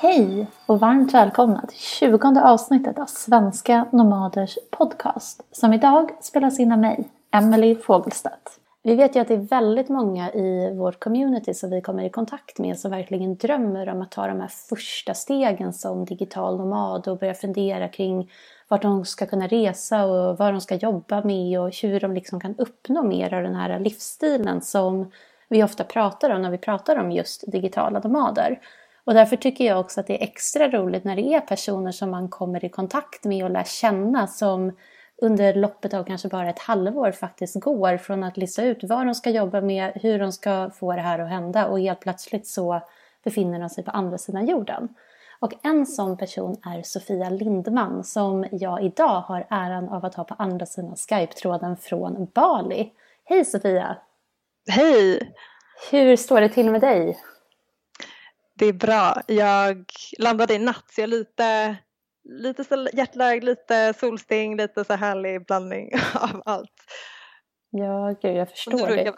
Hej och varmt välkomna till 20 avsnittet av Svenska Nomaders podcast som idag spelas in av mig, Emelie Fogelstedt. Vi vet ju att det är väldigt många i vårt community som vi kommer i kontakt med som verkligen drömmer om att ta de här första stegen som digital nomad och börja fundera kring vart de ska kunna resa och vad de ska jobba med och hur de liksom kan uppnå mer av den här livsstilen som vi ofta pratar om när vi pratar om just digitala nomader. Och därför tycker jag också att det är extra roligt när det är personer som man kommer i kontakt med och lär känna som under loppet av kanske bara ett halvår faktiskt går från att lista ut vad de ska jobba med, hur de ska få det här att hända och helt plötsligt så befinner de sig på andra sidan jorden. Och en sån person är Sofia Lindman som jag idag har äran av att ha på andra sidan Skype-tråden från Bali. Hej Sofia! Hej! Hur står det till med dig? Det är bra. Jag landade i natt så jag är lite, lite hjärtlag, lite solsting, lite så härlig blandning av allt. Ja, gud jag förstår det.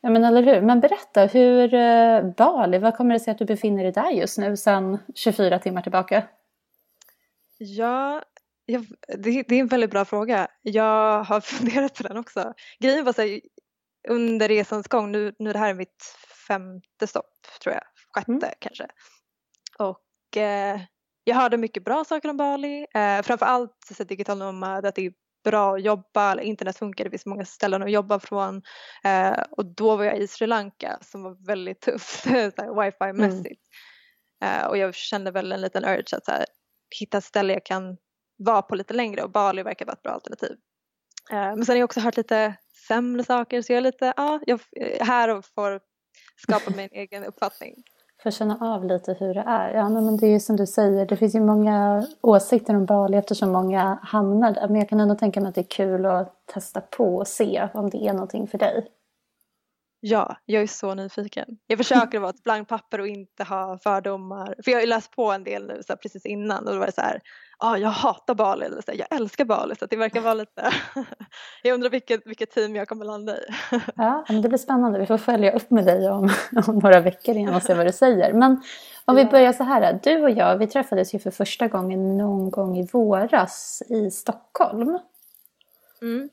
Ja men eller hur. Men berätta, hur eh, Bali, vad kommer det sig att du befinner dig där just nu sedan 24 timmar tillbaka? Ja, jag, det, det, är en väldigt bra fråga. Jag har funderat på den också. Grejen var så här, under resans gång, nu, nu det här är mitt femte stopp tror jag, sjätte mm. kanske. Och eh, jag hörde mycket bra saker om Bali, eh, framförallt så digital nomad, att det är bra att jobba, internet funkar, det finns många ställen att jobba från. Eh, och då var jag i Sri Lanka som var väldigt tufft, wifi-mässigt. Mm. Eh, och jag kände väl en liten urge att här, hitta ett ställe jag kan vara på lite längre och Bali verkar vara ett bra alternativ. Eh, men sen har jag också hört lite sämre saker så jag är lite, ja, jag är här och får skapa min egen uppfattning. För känna av lite hur det är. Ja, men det är ju som du säger, det finns ju många åsikter om Bali eftersom många hamnar där. Men jag kan ändå tänka mig att det är kul att testa på och se om det är någonting för dig. Ja, jag är så nyfiken. Jag försöker vara ett blankt papper och inte ha fördomar. För jag har ju läst på en del nu så här, precis innan och då var det så här, ah, jag hatar Bali eller så här, jag älskar Bali så det verkar vara lite, jag undrar vilket, vilket team jag kommer landa i. ja, men det blir spännande. Vi får följa upp med dig om, om några veckor igen och se vad du säger. Men om vi börjar så här, du och jag, vi träffades ju för första gången någon gång i våras i Stockholm. Mm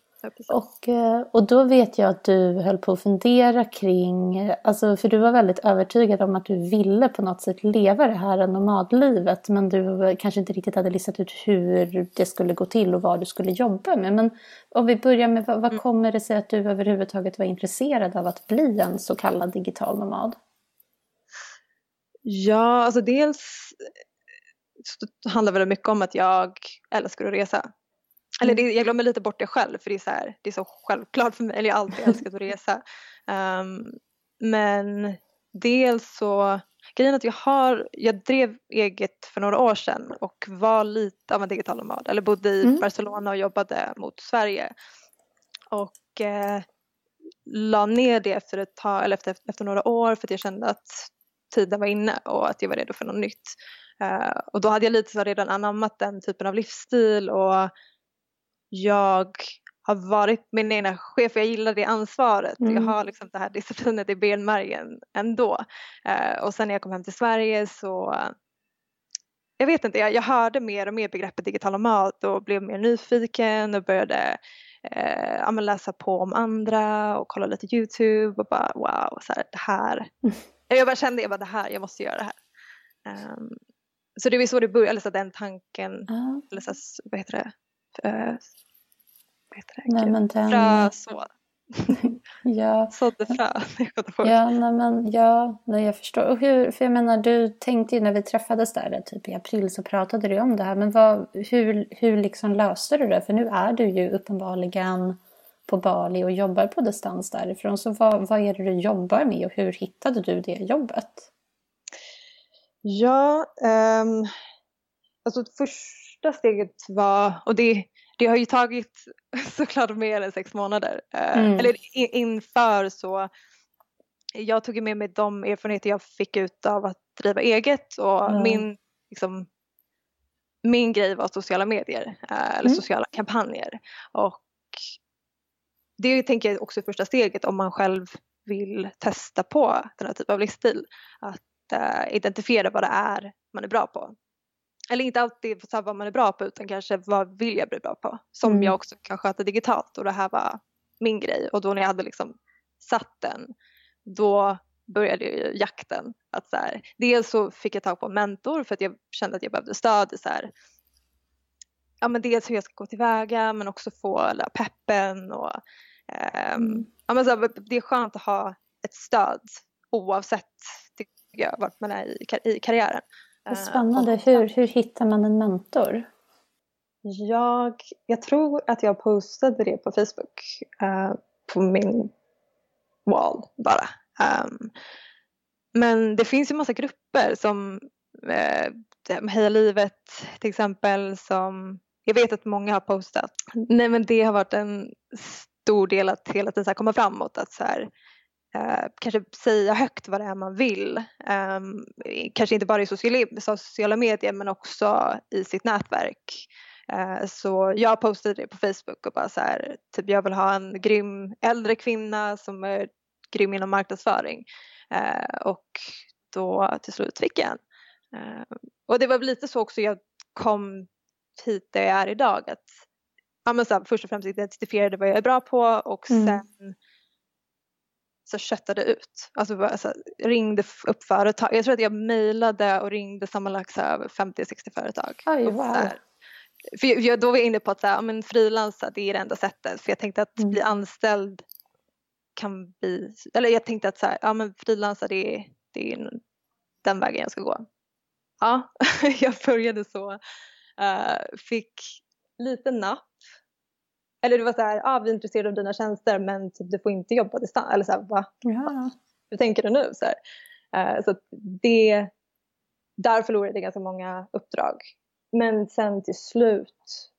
och, eh, och då vet jag att du höll på att fundera kring, alltså för du var väldigt övertygad om att du ville på något sätt leva det här nomadlivet men du kanske inte riktigt hade listat ut hur det skulle gå till och vad du skulle jobba med. Men om vi börjar med, vad, vad mm. kommer det sig att du överhuvudtaget var intresserad av att bli en så kallad digital nomad? Ja, alltså dels handlar det mycket om att jag älskar att resa. Eller mm. det, jag glömmer lite bort det själv för det är så, här, det är så självklart för mig, eller jag har alltid älskat att resa. Um, men dels så, grejen att jag har, jag drev eget för några år sedan och var lite av en digital nomad, eller bodde i mm. Barcelona och jobbade mot Sverige. Och eh, la ner det efter ett tag, eller efter, efter några år för att jag kände att tiden var inne och att jag var redo för något nytt. Uh, och då hade jag lite så redan anammat den typen av livsstil och jag har varit min egna chef och jag gillar det ansvaret. Mm. Jag har liksom det här disciplinet i benmärgen ändå. Uh, och sen när jag kom hem till Sverige så jag vet inte, jag, jag hörde mer och mer begreppet digital mat och blev mer nyfiken och började eh, läsa på om andra och kolla lite YouTube och bara wow, så här, det här. Mm. Jag bara kände, jag bara det här, jag måste göra det här. Um, så det var så det började, eller så den tanken, mm. eller så, vad heter det? Nej, men den... Frö så. ja. Sådde frö. ja, nej, men, ja, nej, jag förstår. Och hur, för jag menar, du tänkte ju när vi träffades där typ i april så pratade du om det här. Men vad, hur, hur liksom löste du det? För nu är du ju uppenbarligen på Bali och jobbar på distans därifrån. Så vad, vad är det du jobbar med och hur hittade du det jobbet? Ja, um, alltså första steget var, och det, det har ju tagit såklart mer än sex månader. Eh, mm. Eller inför så, jag tog med mig de erfarenheter jag fick ut av att driva eget och mm. min, liksom, min grej var sociala medier eh, eller mm. sociala kampanjer. Och det tänker jag också är första steget om man själv vill testa på den här typen av livsstil. Att uh, identifiera vad det är man är bra på. Eller inte alltid vad man är bra på utan kanske vad vill jag bli bra på. Som mm. jag också kan sköta digitalt och det här var min grej och då när jag hade liksom satt den då började ju jakten. Att så här, dels så fick jag tag på en mentor för att jag kände att jag behövde stöd i så här, ja men dels hur jag ska gå tillväga men också få peppen och eh, mm. ja, men så här, det är skönt att ha ett stöd oavsett tycker jag, vart man är i, i karriären. Vad spännande. Uh, hur, hur hittar man en mentor? Jag, jag tror att jag postade det på Facebook uh, på min wall bara. Um, men det finns ju massa grupper som eh, Heja livet till exempel som jag vet att många har postat. Nej men det har varit en stor del att hela tiden komma framåt. Att så här, eh, kanske säga högt vad det är man vill. Eh, kanske inte bara i sociala, sociala medier men också i sitt nätverk. Eh, så jag postade det på Facebook och bara så här, typ jag vill ha en grym äldre kvinna som är grym inom marknadsföring. Eh, och då till slut fick jag en. Och det var lite så också jag kom hit där jag är idag. Att, ja, men så här, först och främst identifierade vad jag är bra på och mm. Så köttade ut. Alltså bara, så ringde upp företag. Jag tror att jag mejlade och ringde sammanlagt över 50-60 företag. Oj, wow. för jag, då var jag inne på att här, men frilansa det är det enda sättet. För jag tänkte att mm. bli anställd kan bli, eller jag tänkte att så här, ja men frilansa det, är, det är den vägen jag ska gå. Ja, jag började så, uh, fick lite napp. Eller det var så här, ah, vi är intresserade av dina tjänster men typ, du får inte jobba distans. Eller så här, va? Ja. Hur tänker du nu? Så, uh, så det, där förlorade jag ganska många uppdrag. Men sen till slut,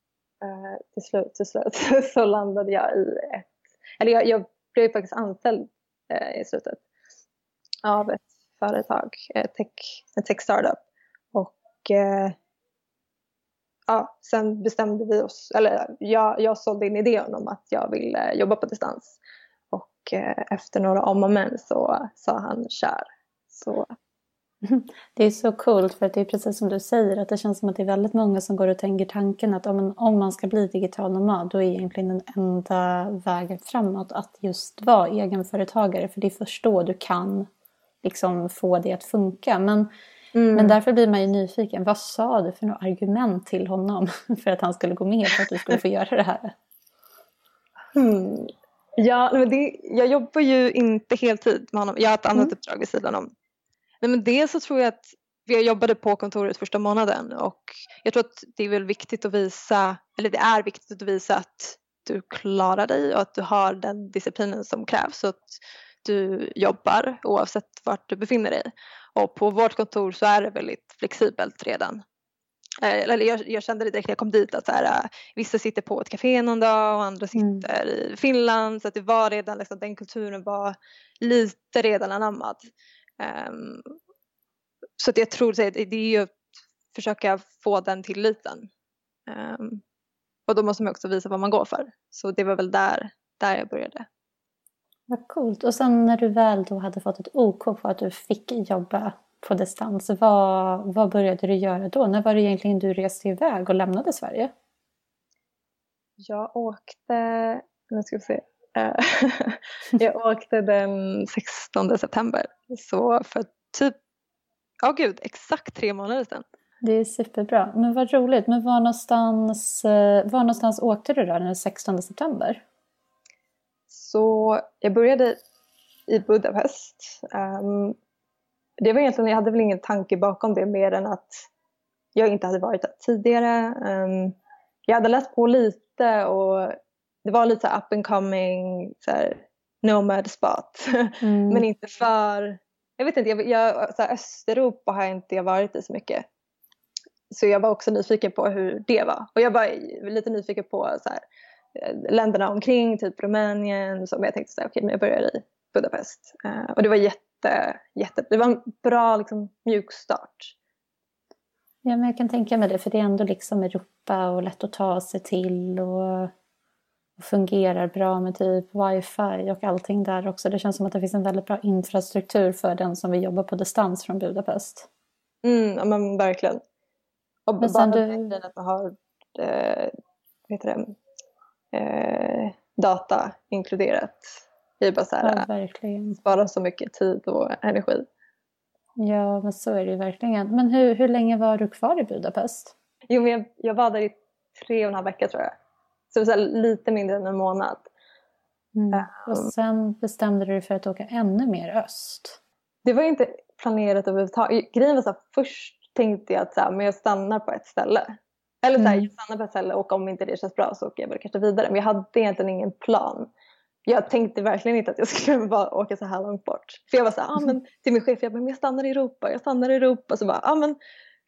uh, till slut, till slut så landade jag i ett, eller jag, jag blev faktiskt anställd eh, i slutet av ett företag, ett tech, en tech startup. Och ja, sen bestämde vi oss, eller jag, jag sålde in idén om att jag ville eh, jobba på distans. Och eh, efter några om och men så sa han kör. Så Det är så coolt för att det är precis som du säger att det känns som att det är väldigt många som går och tänker tanken att om man ska bli digital nomad då är egentligen den enda vägen framåt att just vara egenföretagare för det är först då du kan liksom få det att funka. Men, mm. men därför blir man ju nyfiken. Vad sa du för några argument till honom för att han skulle gå med på att du skulle få göra det här? Mm. Ja, men det, jag jobbar ju inte heltid med honom. Jag har ett annat mm. uppdrag vid sidan om. Nej, men dels så tror jag att vi jobbade på kontoret första månaden och jag tror att det är väl viktigt att visa, eller det är viktigt att visa att du klarar dig och att du har den disciplinen som krävs så att du jobbar oavsett vart du befinner dig. Och på vårt kontor så är det väldigt flexibelt redan. Eh, eller jag, jag kände det direkt när jag kom dit att så här, eh, vissa sitter på ett café någon dag och andra mm. sitter mm. i Finland så att det var redan liksom, den kulturen var lite redan anammad. Um, så att jag tror att det är ju att försöka få den tilliten. Um, och då måste man också visa vad man går för. Så det var väl där, där jag började. Vad coolt. Och sen när du väl då hade fått ett OK på att du fick jobba på distans, vad, vad började du göra då? När var det egentligen du reste iväg och lämnade Sverige? Jag åkte, nu ska vi se, Eh, jag åkte den 16 september. Så för typ, ja oh gud, exakt tre månader sedan. Det är superbra. Men vad roligt. Men var någonstans, eh, var någonstans åkte du då den 16 september? Så jag började i Budapest. Um, det var egentligen, jag hade väl ingen tanke bakom det mer än att jag inte hade varit där tidigare. Um, jag hade läst på lite och det var lite up and coming så här, nomad spot. Mm. Men inte för, jag vet inte, jag, jag, så här, Östeuropa har jag inte varit i så mycket. Så jag var också nyfiken på hur det var. Och jag var lite nyfiken på så här, länderna omkring, typ Rumänien. Så jag tänkte så här, okej, okay, jag börjar i Budapest. Uh, och det var jätte, jätte, det var en bra liksom, mjuk start. Ja, men jag kan tänka mig det, för det är ändå liksom Europa och lätt att ta sig till. Och och fungerar bra med typ wifi och allting där också. Det känns som att det finns en väldigt bra infrastruktur för den som vill jobba på distans från Budapest. Mm, ja men verkligen. Och Men bara du- att man har eh, heter det, eh, data inkluderat. Det är bara så här, Ja, verkligen. spara så mycket tid och energi. Ja, men så är det ju verkligen. Men hur, hur länge var du kvar i Budapest? Jo, men jag, jag var där i tre och en halv vecka tror jag. Så, så här, lite mindre än en månad. Mm. Och sen bestämde du dig för att åka ännu mer öst. Det var ju inte planerat överhuvudtaget. Grejen var så här, först tänkte jag att så här, men jag stannar på ett ställe. Eller så här, Mm. jag stannar på ett ställe och om inte det känns bra så åker jag väl kanske vidare. Men jag hade egentligen ingen plan. Jag tänkte verkligen inte att jag skulle bara åka så här långt bort. För jag var så här, ah, men, till min chef, jag, bara, men jag stannar i Europa, jag stannar i Europa. Så bara, ah, men,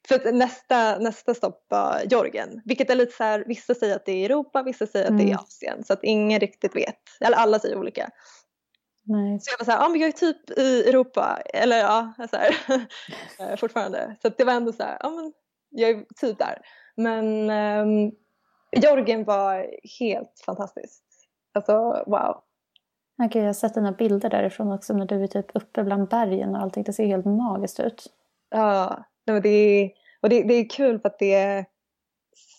för nästa, nästa stopp var Georgien. Vilket är lite så här, vissa säger att det är i Europa, vissa säger att det är i Mm. Asien. Så att ingen riktigt vet. Eller alla säger olika. Nej. Så jag var så här, ah, men jag är typ i Europa, eller ja, så här, eh, fortfarande. Så att det var ändå så här, ja men jag är typ där. Men um, Georgien var helt fantastiskt. Alltså wow. Okej, jag har sett dina bilder därifrån också när du är typ uppe bland bergen och allting. Det ser helt magiskt ut. Ja, det, är, och det, det är kul för att det är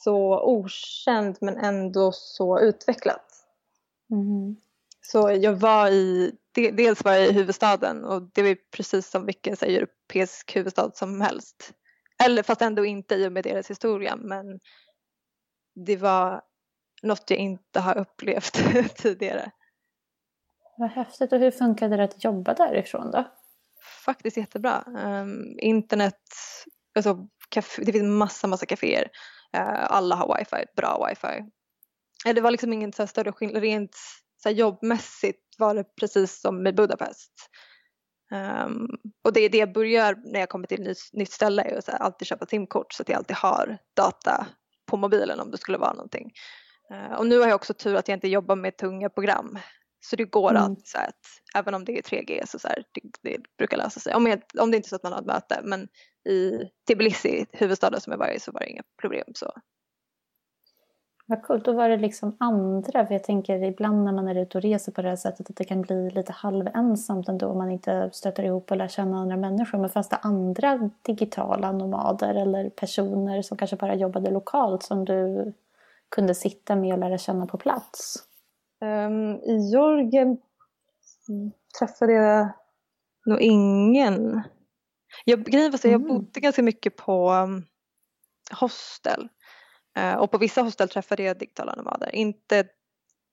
så okänt men ändå så utvecklat. Mm. Så jag var i, de- dels var jag i huvudstaden och det var precis som vilken så europeisk huvudstad som helst. Eller fast ändå inte i och med deras historia men det var något jag inte har upplevt tidigare. Vad häftigt. Och hur funkade det att jobba därifrån då? Faktiskt jättebra. Um, internet, alltså kafé, det finns massa massa kaféer. Uh, alla har wifi, bra wifi. Eh, Det var liksom ingen så större skillnad, rent så jobbmässigt var det precis som i Budapest. Um, och det är det jag börjar när jag kommer till ett nytt, nytt ställe, är att alltid köpa simkort så att jag alltid har data på mobilen om det skulle vara någonting. Eh, och nu har jag också tur att jag inte jobbar med tunga program. Så det går Mm. alltid så att även om det är 3G så, så här, det, det brukar lösa sig. Om, jag, om det inte är så att man har ett möte. Men i Tbilisi, huvudstaden som jag var i, så var det inga problem. Så. Vad coolt. Då var det liksom andra, för jag tänker ibland när man är ute och reser på det här sättet att det kan bli lite halvensamt ändå om man inte stöter ihop och lär känna andra människor. Men fanns det andra digitala nomader eller personer som kanske bara jobbade lokalt som du kunde sitta med och lära känna på plats? Ehm, I Georgien träffade jag nog ingen. Jag, grejen var så, jag Mm. bodde ganska mycket på um, hostel. Eh, och på vissa hostel träffade jag digitala nomader. Inte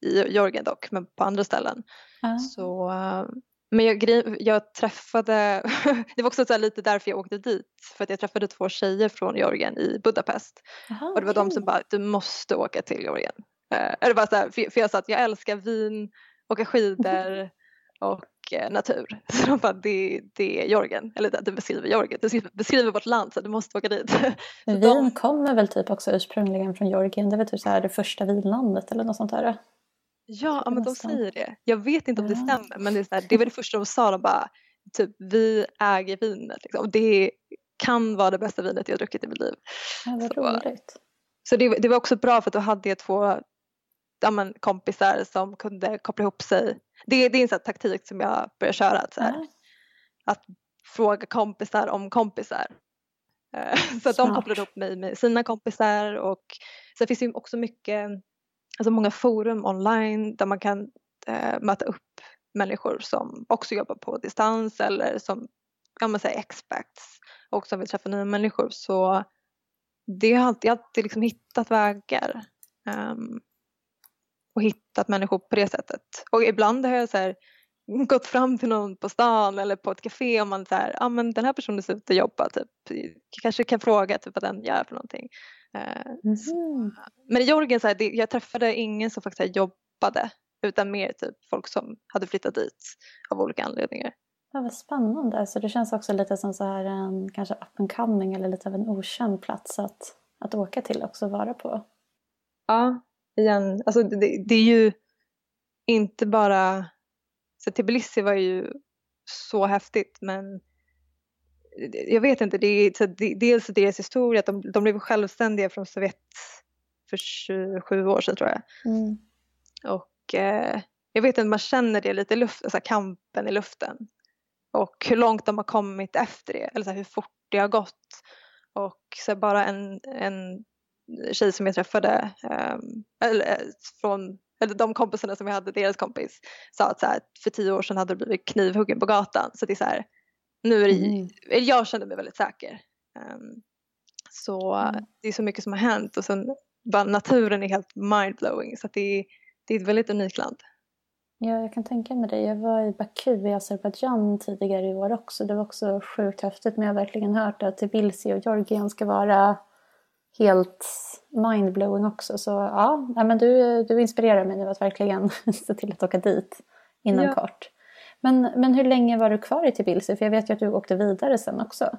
i Georgien dock, men på andra ställen. Ja. Så, eh, men jag, jag träffade, det var också lite därför jag åkte dit. För att jag träffade två tjejer från Georgien i Budapest. Aha, Och det var de okej. som bara, du måste åka till Georgien. Eh, eller bara så här, för, jag sa att jag älskar vin, åka skidor och natur. Så de bara, det, det är Georgien. Eller det- beskriver Georgien, du beskriver- vårt land så du måste åka dit. Men de- Vin kommer väl typ också ursprungligen från Georgien. Det är väl typ så här det första vinlandet eller något sånt där. Ja, men de säger det. Jag vet inte om det stämmer men det, är så här, det var det första de sa. De bara, typ vi äger vinet. Liksom. Och det kan vara det bästa vinet jag druckit i mitt liv. Ja, vad Så- roligt. Så det, det var också bra för att då hade jag två ja, men, kompisar som kunde koppla ihop sig. Det, det är en sån taktik som jag börjar köra. Att, så här, Ja. att fråga kompisar om kompisar. Eh, Så att de kopplar ihop mig med sina kompisar och sen finns det ju också mycket, alltså många forum online där man kan eh, möta upp människor som också jobbar på distans eller som ja, man säger expats och som vill träffa nya människor. Så det har alltid, jag har alltid liksom hittat vägar ehm, och hittat människor på det sättet. Och ibland har jag så här, gått fram till någon på stan eller på ett café och man så här, ja men den här personen ser ut att jobba typ, kanske kan fråga typ vad den gör för någonting. Mhm. men i Georgien så här, det, jag träffade ingen som faktiskt jobbade utan mer typ folk som hade flyttat dit av olika anledningar. Ja, vad spännande. Så det känns också lite som så här en kanske up and coming eller lite av en okänd plats att, att åka till också och vara på. Ja, igen, alltså det, det, är ju inte bara, så Tbilisi var ju så häftigt men jag vet inte, det är så det, dels deras historia, att de, de blev självständiga från Sovjet för 27 år sedan tror jag. Mm. Och eh, jag vet att man känner det lite i luften, alltså kampen i luften. Och hur långt de har kommit efter det, eller så här, hur fort det har gått. Och så bara en, en tjej som jag träffade, um, eller, från, eller de kompisarna som jag hade, deras kompis, sa att så här, för tio år sedan hade det blivit knivhuggen på gatan. Så det är så här, nu är det, mm. jag kände mig väldigt säker. Um, så mm. det är så mycket som har hänt och sen bara naturen är helt mindblowing så det är, det är ett väldigt unikt land. Ja, jag kan tänka mig det. Jag var i Baku i Azerbajdzjan tidigare i år också. Det var också sjukt häftigt men jag har verkligen hört att Tbilisi och Georgien ska vara helt mindblowing också. Så ja, men du, du inspirerar mig nu att verkligen se till att åka dit inom ja. kort. Men, men hur länge var du kvar i Tbilisi? För jag vet ju att du åkte vidare sen också.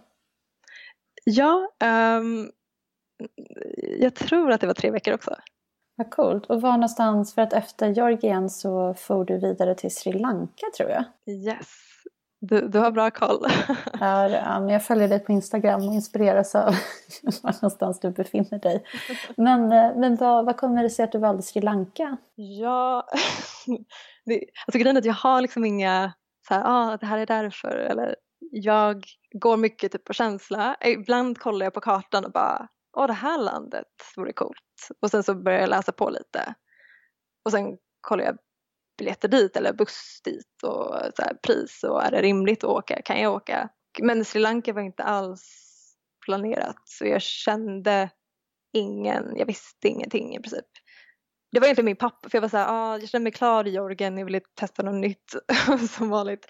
Ja, um, jag tror att det var tre veckor också. Vad coolt. Och var någonstans, för att efter Georgien så får du vidare till Sri Lanka tror jag? Yes. Du, du har bra koll. ja, men jag följer dig på Instagram och inspireras av var någonstans du befinner dig. Men, eh, men vad, vad kommer det sig att du valde Sri Lanka? Ja, det, alltså grejen är att jag har liksom inga så här, ah, det här är därför eller jag går mycket typ på känsla. Ibland kollar jag på kartan och bara, åh det här landet vore coolt. Och sen så börjar jag läsa på lite. Och sen kollar jag biljetter dit eller buss dit och så här, pris och är det rimligt att åka, kan jag åka? Men Sri Lanka var inte alls planerat så jag kände ingen, jag visste ingenting i princip. Det var egentligen min pappa för jag var såhär, ah, jag känner mig klar i Georgien, jag ville testa något nytt som vanligt.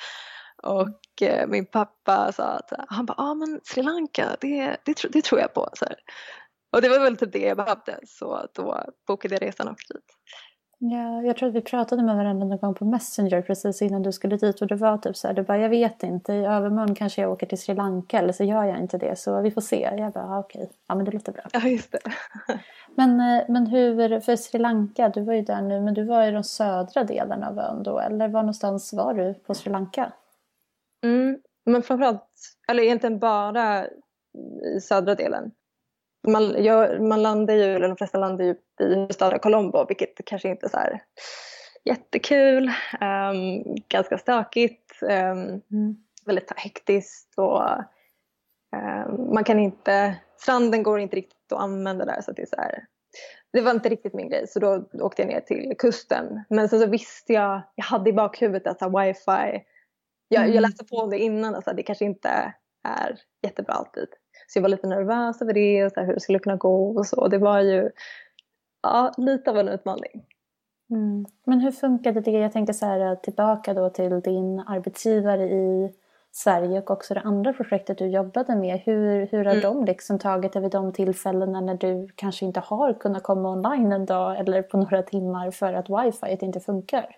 Och eh, min pappa sa att han bara, ah, men Sri Lanka, det, det, det tror jag på. Så här. Och det var väl typ det jag behövde så då bokade jag resan också dit. Ja, jag tror att vi pratade med varandra någon gång på Messenger precis innan du skulle dit och det var typ så här, du bara jag vet inte, i övermorgon kanske jag åker till Sri Lanka eller så gör jag inte det så vi får se. Jag bara okej, okay. ja men det låter bra. Ja just det. men, eh, men hur, för Sri Lanka, du var ju där nu men du var i de södra delarna av ön då eller var någonstans var du på Sri Lanka? Mm, men framförallt, eller egentligen bara i södra delen. Man, jag, man landar ju, eller de flesta landar ju i huvudstaden Colombo vilket kanske inte är så här jättekul, um, ganska stökigt, um, mm. väldigt hektiskt och um, man kan inte, stranden går inte riktigt att använda där så det är så här, det var inte riktigt min grej så då åkte jag ner till kusten. Men sen så visste jag, jag hade i bakhuvudet att här, wifi jag, jag mm. läste på om det innan, alltså, det kanske inte är jättebra alltid. Så jag var lite nervös över det och så här, hur det skulle kunna gå och så. Det var ju ja, lite av en utmaning. Mm. Men hur funkade det? Jag tänkte så här tillbaka då till din arbetsgivare i Sverige och också det andra projektet du jobbade med. Hur, hur har mm. de liksom tagit det vid de tillfällena när du kanske inte har kunnat komma online en dag eller på några timmar för att wifi inte funkar?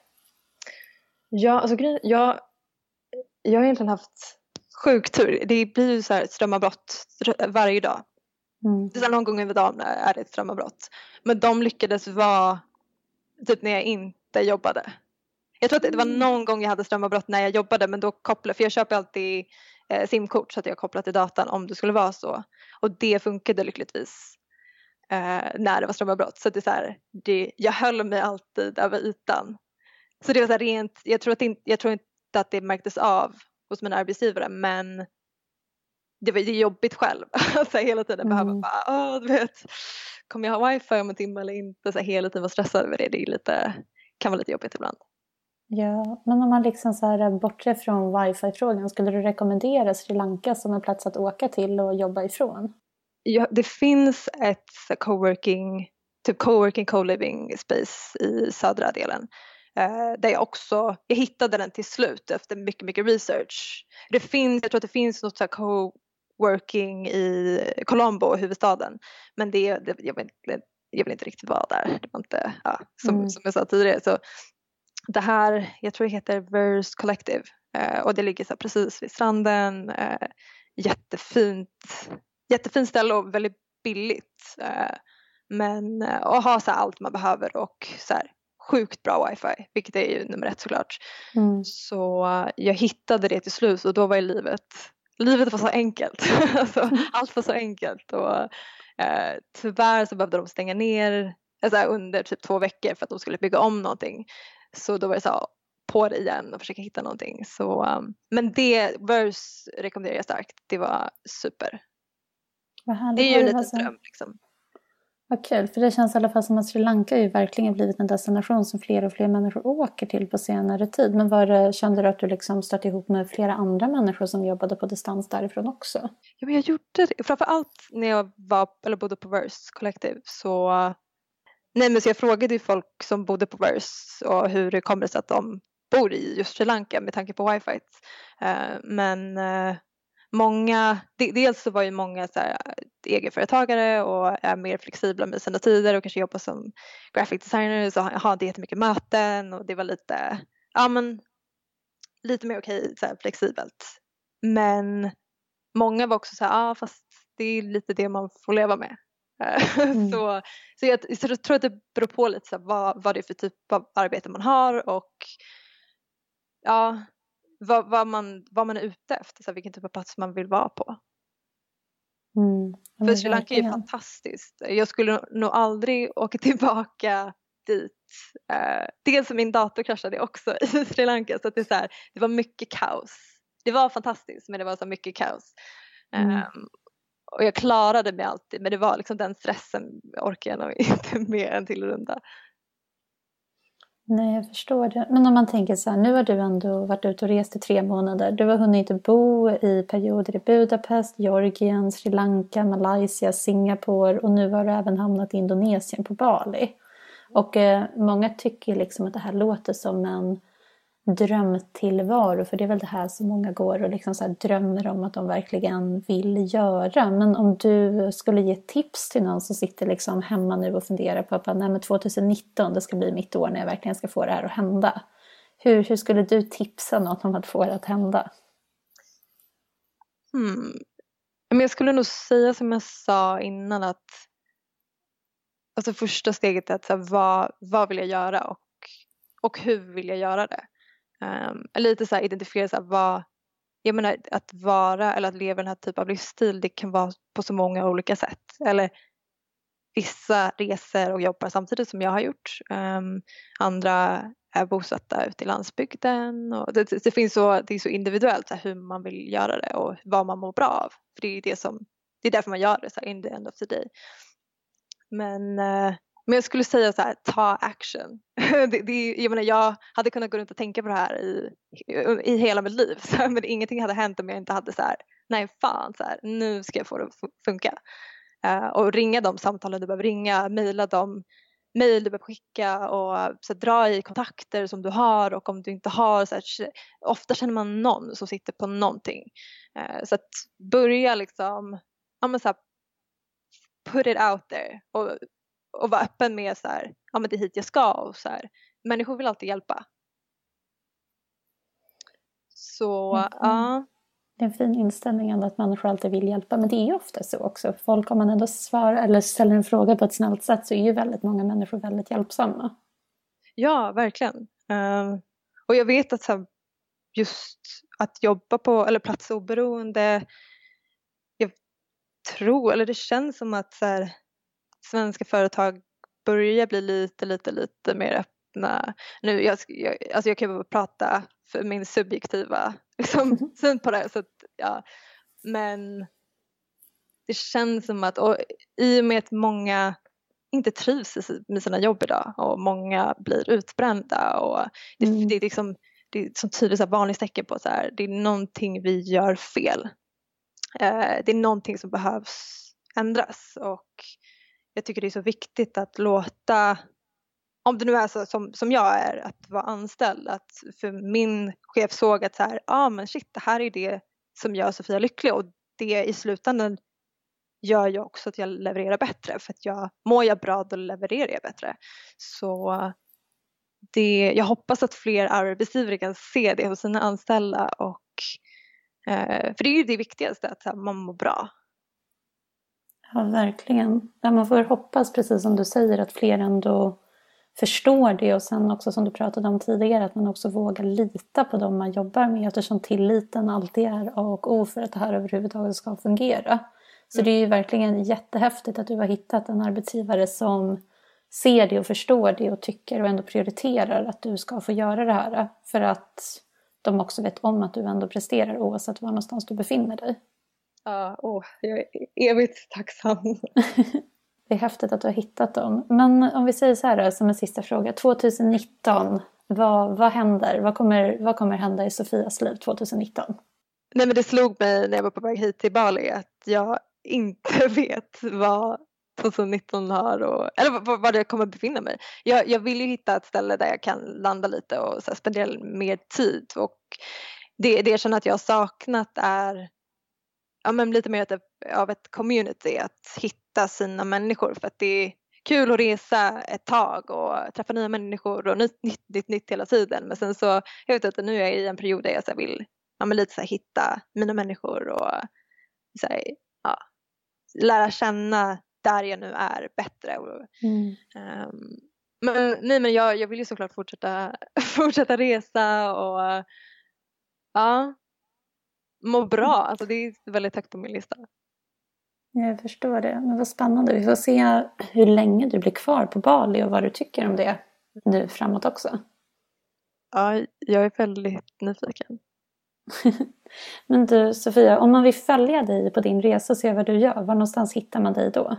Ja, alltså jag jag har egentligen haft sjuk tur. Det blir ju så här strömavbrott varje dag. Mm. Så någon gång över dagen är det ett strömavbrott. Men de lyckades vara typ när jag inte jobbade. Jag tror att det var mm. någon gång jag hade strömavbrott när jag jobbade men då kopplade, för jag köper alltid eh, simkort så att jag kopplar till datan om det skulle vara så. Och det funkade lyckligtvis eh, när det var strömavbrott. Så det är så här, det, jag höll mig alltid över ytan. Så det var så rent, jag tror, att jag tror inte att det märktes av hos mina arbetsgivare men det var jobbigt själv. så hela tiden mm. behöva bara, Åh, du vet, kommer jag ha wifi om en timme eller inte? Så hela tiden vara stressad över det. Det är lite, kan vara lite jobbigt ibland. Ja, men om man liksom så här bortser från wifi-frågan, skulle du rekommendera Sri Lanka som en plats att åka till och jobba ifrån? Ja, det finns ett coworking, typ coworking co-living space i södra delen Eh, där jag också, jag hittade den till slut efter mycket, mycket research. Det finns, jag tror att det finns något så co-working i Colombo, huvudstaden. Men det, det jag, vill, jag vill inte riktigt vara där. Det var inte, ja, som, mm. som jag sa tidigare. Så det här, jag tror det heter Verse Collective eh, och det ligger så precis vid stranden. Eh, jättefint, jättefint ställe och väldigt billigt. Eh, men eh, och ha så allt man behöver och så här, sjukt bra wifi, vilket är ju nummer ett såklart. Mm. Så uh, jag hittade det till slut och då var ju livet, livet var så enkelt. alltså, allt var så enkelt och uh, tyvärr så behövde de stänga ner alltså under typ två veckor för att de skulle bygga om någonting. Så då var det så på det igen och försöka hitta någonting. Så, um, men det, Verse rekommenderar jag starkt. Det var super. Det är ju en liten dröm liksom. Vad kul, för det känns i alla fall som att Sri Lanka ju verkligen blivit en destination som fler och fler människor åker till på senare tid. Men var det, kände du att du liksom stötte ihop med flera andra människor som jobbade på distans därifrån också? Ja, men jag gjorde det. Framförallt när jag var, eller bodde på Verse Collective så Nej men så jag frågade ju folk som bodde på Verse och hur det kommer sig att de bor i just Sri Lanka med tanke på wifi. Eh, men eh, många, dels så var ju många så här, egenföretagare och är mer flexibla med sina tider och kanske jobbar som graphic designers och hade jättemycket möten och det var lite, ja men lite mer okej så här, flexibelt. Men många var också så här, ah, fast det är lite det man får leva med. Mm. så, så, jag, så jag tror att det beror på lite så här, vad, vad det är för typ av arbete man har och ja, vad, vad, man, vad man är ute efter, så här, vilken typ av plats man vill vara på. Mm. För Sri Lanka är fantastiskt. Jag skulle nog aldrig åka tillbaka dit. Uh, dels min dator kraschade också i Sri Lanka så att det, är så här, det var mycket kaos. Det var fantastiskt men det var så mycket kaos. Mm. Um, och jag klarade mig alltid men det var liksom den stressen orkar jag nog inte med en till runda. Nej, jag förstår det. Men om man tänker så här, nu har du ändå varit ute och rest i tre månader. Du har hunnit bo i perioder i Budapest, Georgien, Sri Lanka, Malaysia, Singapore och nu har du även hamnat i Indonesien på Bali. Och eh, många tycker liksom att det här låter som en drömtillvaro. För det är väl det här som många går och liksom så drömmer om att de verkligen vill göra. Men om du skulle ge tips till någon som sitter liksom hemma nu och funderar på att Nej, men 2019 det ska bli mitt år när jag verkligen ska få det här att hända. Hur, hur skulle du tipsa någon om att få det att hända? Hmm. Men jag skulle nog säga som jag sa innan att alltså första steget är att så här, vad, vad vill jag göra och, och hur vill jag göra det? Um, lite så här identifiera så här, vad, jag menar att vara eller att leva den här typen av livsstil det kan vara på så många olika sätt. Eller vissa reser och jobbar samtidigt som jag har gjort. Um, andra är bosatta ute i landsbygden. Och det, det, finns så, det är så individuellt så här, hur man vill göra det och vad man mår bra av. För Det är det som, det är därför man gör det så här, in the end of the day. Men uh, men jag skulle säga så här, ta action. det, det, jag, menar, jag hade kunnat gå runt och tänka på det här i, i hela mitt liv så, men ingenting hade hänt om jag inte hade så här, nej fan, så här, nu ska jag få det att funka. Uh, och ringa de samtalen du behöver ringa, mejla de mejl du behöver skicka och så här, dra i kontakter som du har och om du inte har, så här, ofta känner man någon som sitter på någonting. Uh, så att börja liksom, ja men så här, put it out there och och vara öppen med så här, ja men det är hit jag ska och så här. Människor vill alltid hjälpa. Så mm. ja. Det är en fin inställning ändå att människor alltid vill hjälpa. Men det är ju ofta så också. Folk om man ändå svarar eller ställer en fråga på ett snällt sätt så är ju väldigt många människor väldigt hjälpsamma. Ja, verkligen. Uh, och jag vet att så här, just att jobba på eller platsoberoende jag tror, eller det känns som att så här, svenska företag börjar bli lite, lite, lite mer öppna. Nu, jag, jag, alltså jag kan bara prata för min subjektiva liksom, syn på det. Så att, ja. Men det känns som att, och i och med att många inte trivs med sina jobb idag och många blir utbrända och det, mm. det är liksom det är som tydligt varningstecken på att det är någonting vi gör fel. Eh, det är någonting som behövs ändras och jag tycker det är så viktigt att låta, om det nu är så som, som jag är, att vara anställd, att för min chef såg att så här, ja ah, men shit, det här är det som gör Sofia lycklig och det i slutändan gör ju också att jag levererar bättre för att jag, mår jag bra då levererar jag bättre. Så det, jag hoppas att fler arbetsgivare kan se det hos sina anställda och eh, för det är ju det viktigaste, att man mår bra. Ja, verkligen. Ja, man får hoppas, precis som du säger, att fler ändå förstår det och sen också som du pratade om tidigare att man också vågar lita på dem man jobbar med eftersom tilliten alltid är A och O för att det här överhuvudtaget ska fungera. Så mm. det är ju verkligen jättehäftigt att du har hittat en arbetsgivare som ser det och förstår det och tycker och ändå prioriterar att du ska få göra det här. För att de också vet om att du ändå presterar oavsett var någonstans du befinner dig. Ja, oh, jag är evigt tacksam. det är häftigt att du har hittat dem. Men om vi säger så här då, som en sista fråga. 2019, vad, vad händer? Vad kommer, vad kommer hända i Sofias liv 2019? Nej men det slog mig när jag var på väg hit till Bali att jag inte vet vad 2019 har och, eller var jag kommer befinna mig. Jag, jag vill ju hitta ett ställe där jag kan landa lite och så här, spendera mer tid och det, det jag känner att jag har saknat är ja, men lite mer av ett community, att hitta sina människor för att det är kul att resa ett tag och träffa nya människor och nytt, nytt, nytt, nytt hela tiden men sen så, jag vet att nu är jag i en period där jag så vill ja, men lite så hitta mina människor och så här, ja, lära känna där jag nu är bättre. Mm. Um, men, nej, men jag, jag vill ju såklart fortsätta, fortsätta resa och ja, må bra. Alltså det är väldigt högt på min lista. Jag förstår det. Men vad spännande. Vi får se hur länge du blir kvar på Bali och vad du tycker om det nu framåt också. Ja, jag är väldigt nyfiken. Men du Sofia, om man vill följa dig på din resa och se vad du gör, var någonstans hittar man dig då?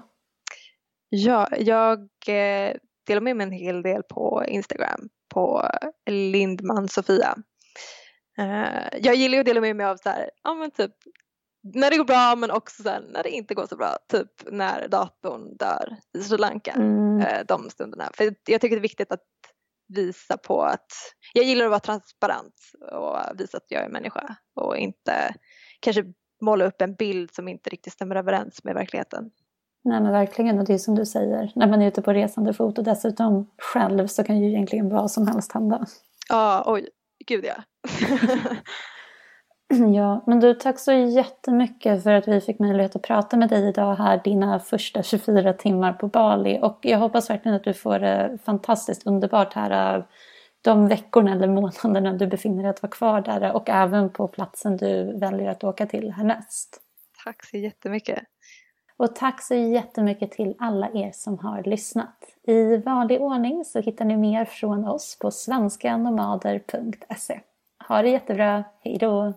Ja, jag eh, delar med mig en hel del på Instagram på Lindman Sofia. Eh, jag gillar att dela med mig av så här, ja men typ när det går bra men också sen när det inte går så bra. Typ när datorn dör i Sri Lanka. Mm. Eh, de stunderna. För jag tycker det är viktigt att visa på att jag gillar att vara transparent och visa att jag är människa och inte kanske måla upp en bild som inte riktigt stämmer överens med verkligheten. Nej men verkligen och det är som du säger, när man är ute på resande fot och dessutom själv så kan ju egentligen vad som helst hända. Ja, oj, gud ja. ja, men du tack så jättemycket för att vi fick möjlighet att prata med dig idag här dina första 24 timmar på Bali och jag hoppas verkligen att du får det fantastiskt underbart här de veckorna eller månaderna du befinner dig att vara kvar där och även på platsen du väljer att åka till härnäst. Tack så jättemycket. Och tack så jättemycket till alla er som har lyssnat. I vanlig ordning så hittar ni mer från oss på svenskanomader.se. Ha det jättebra, hejdå!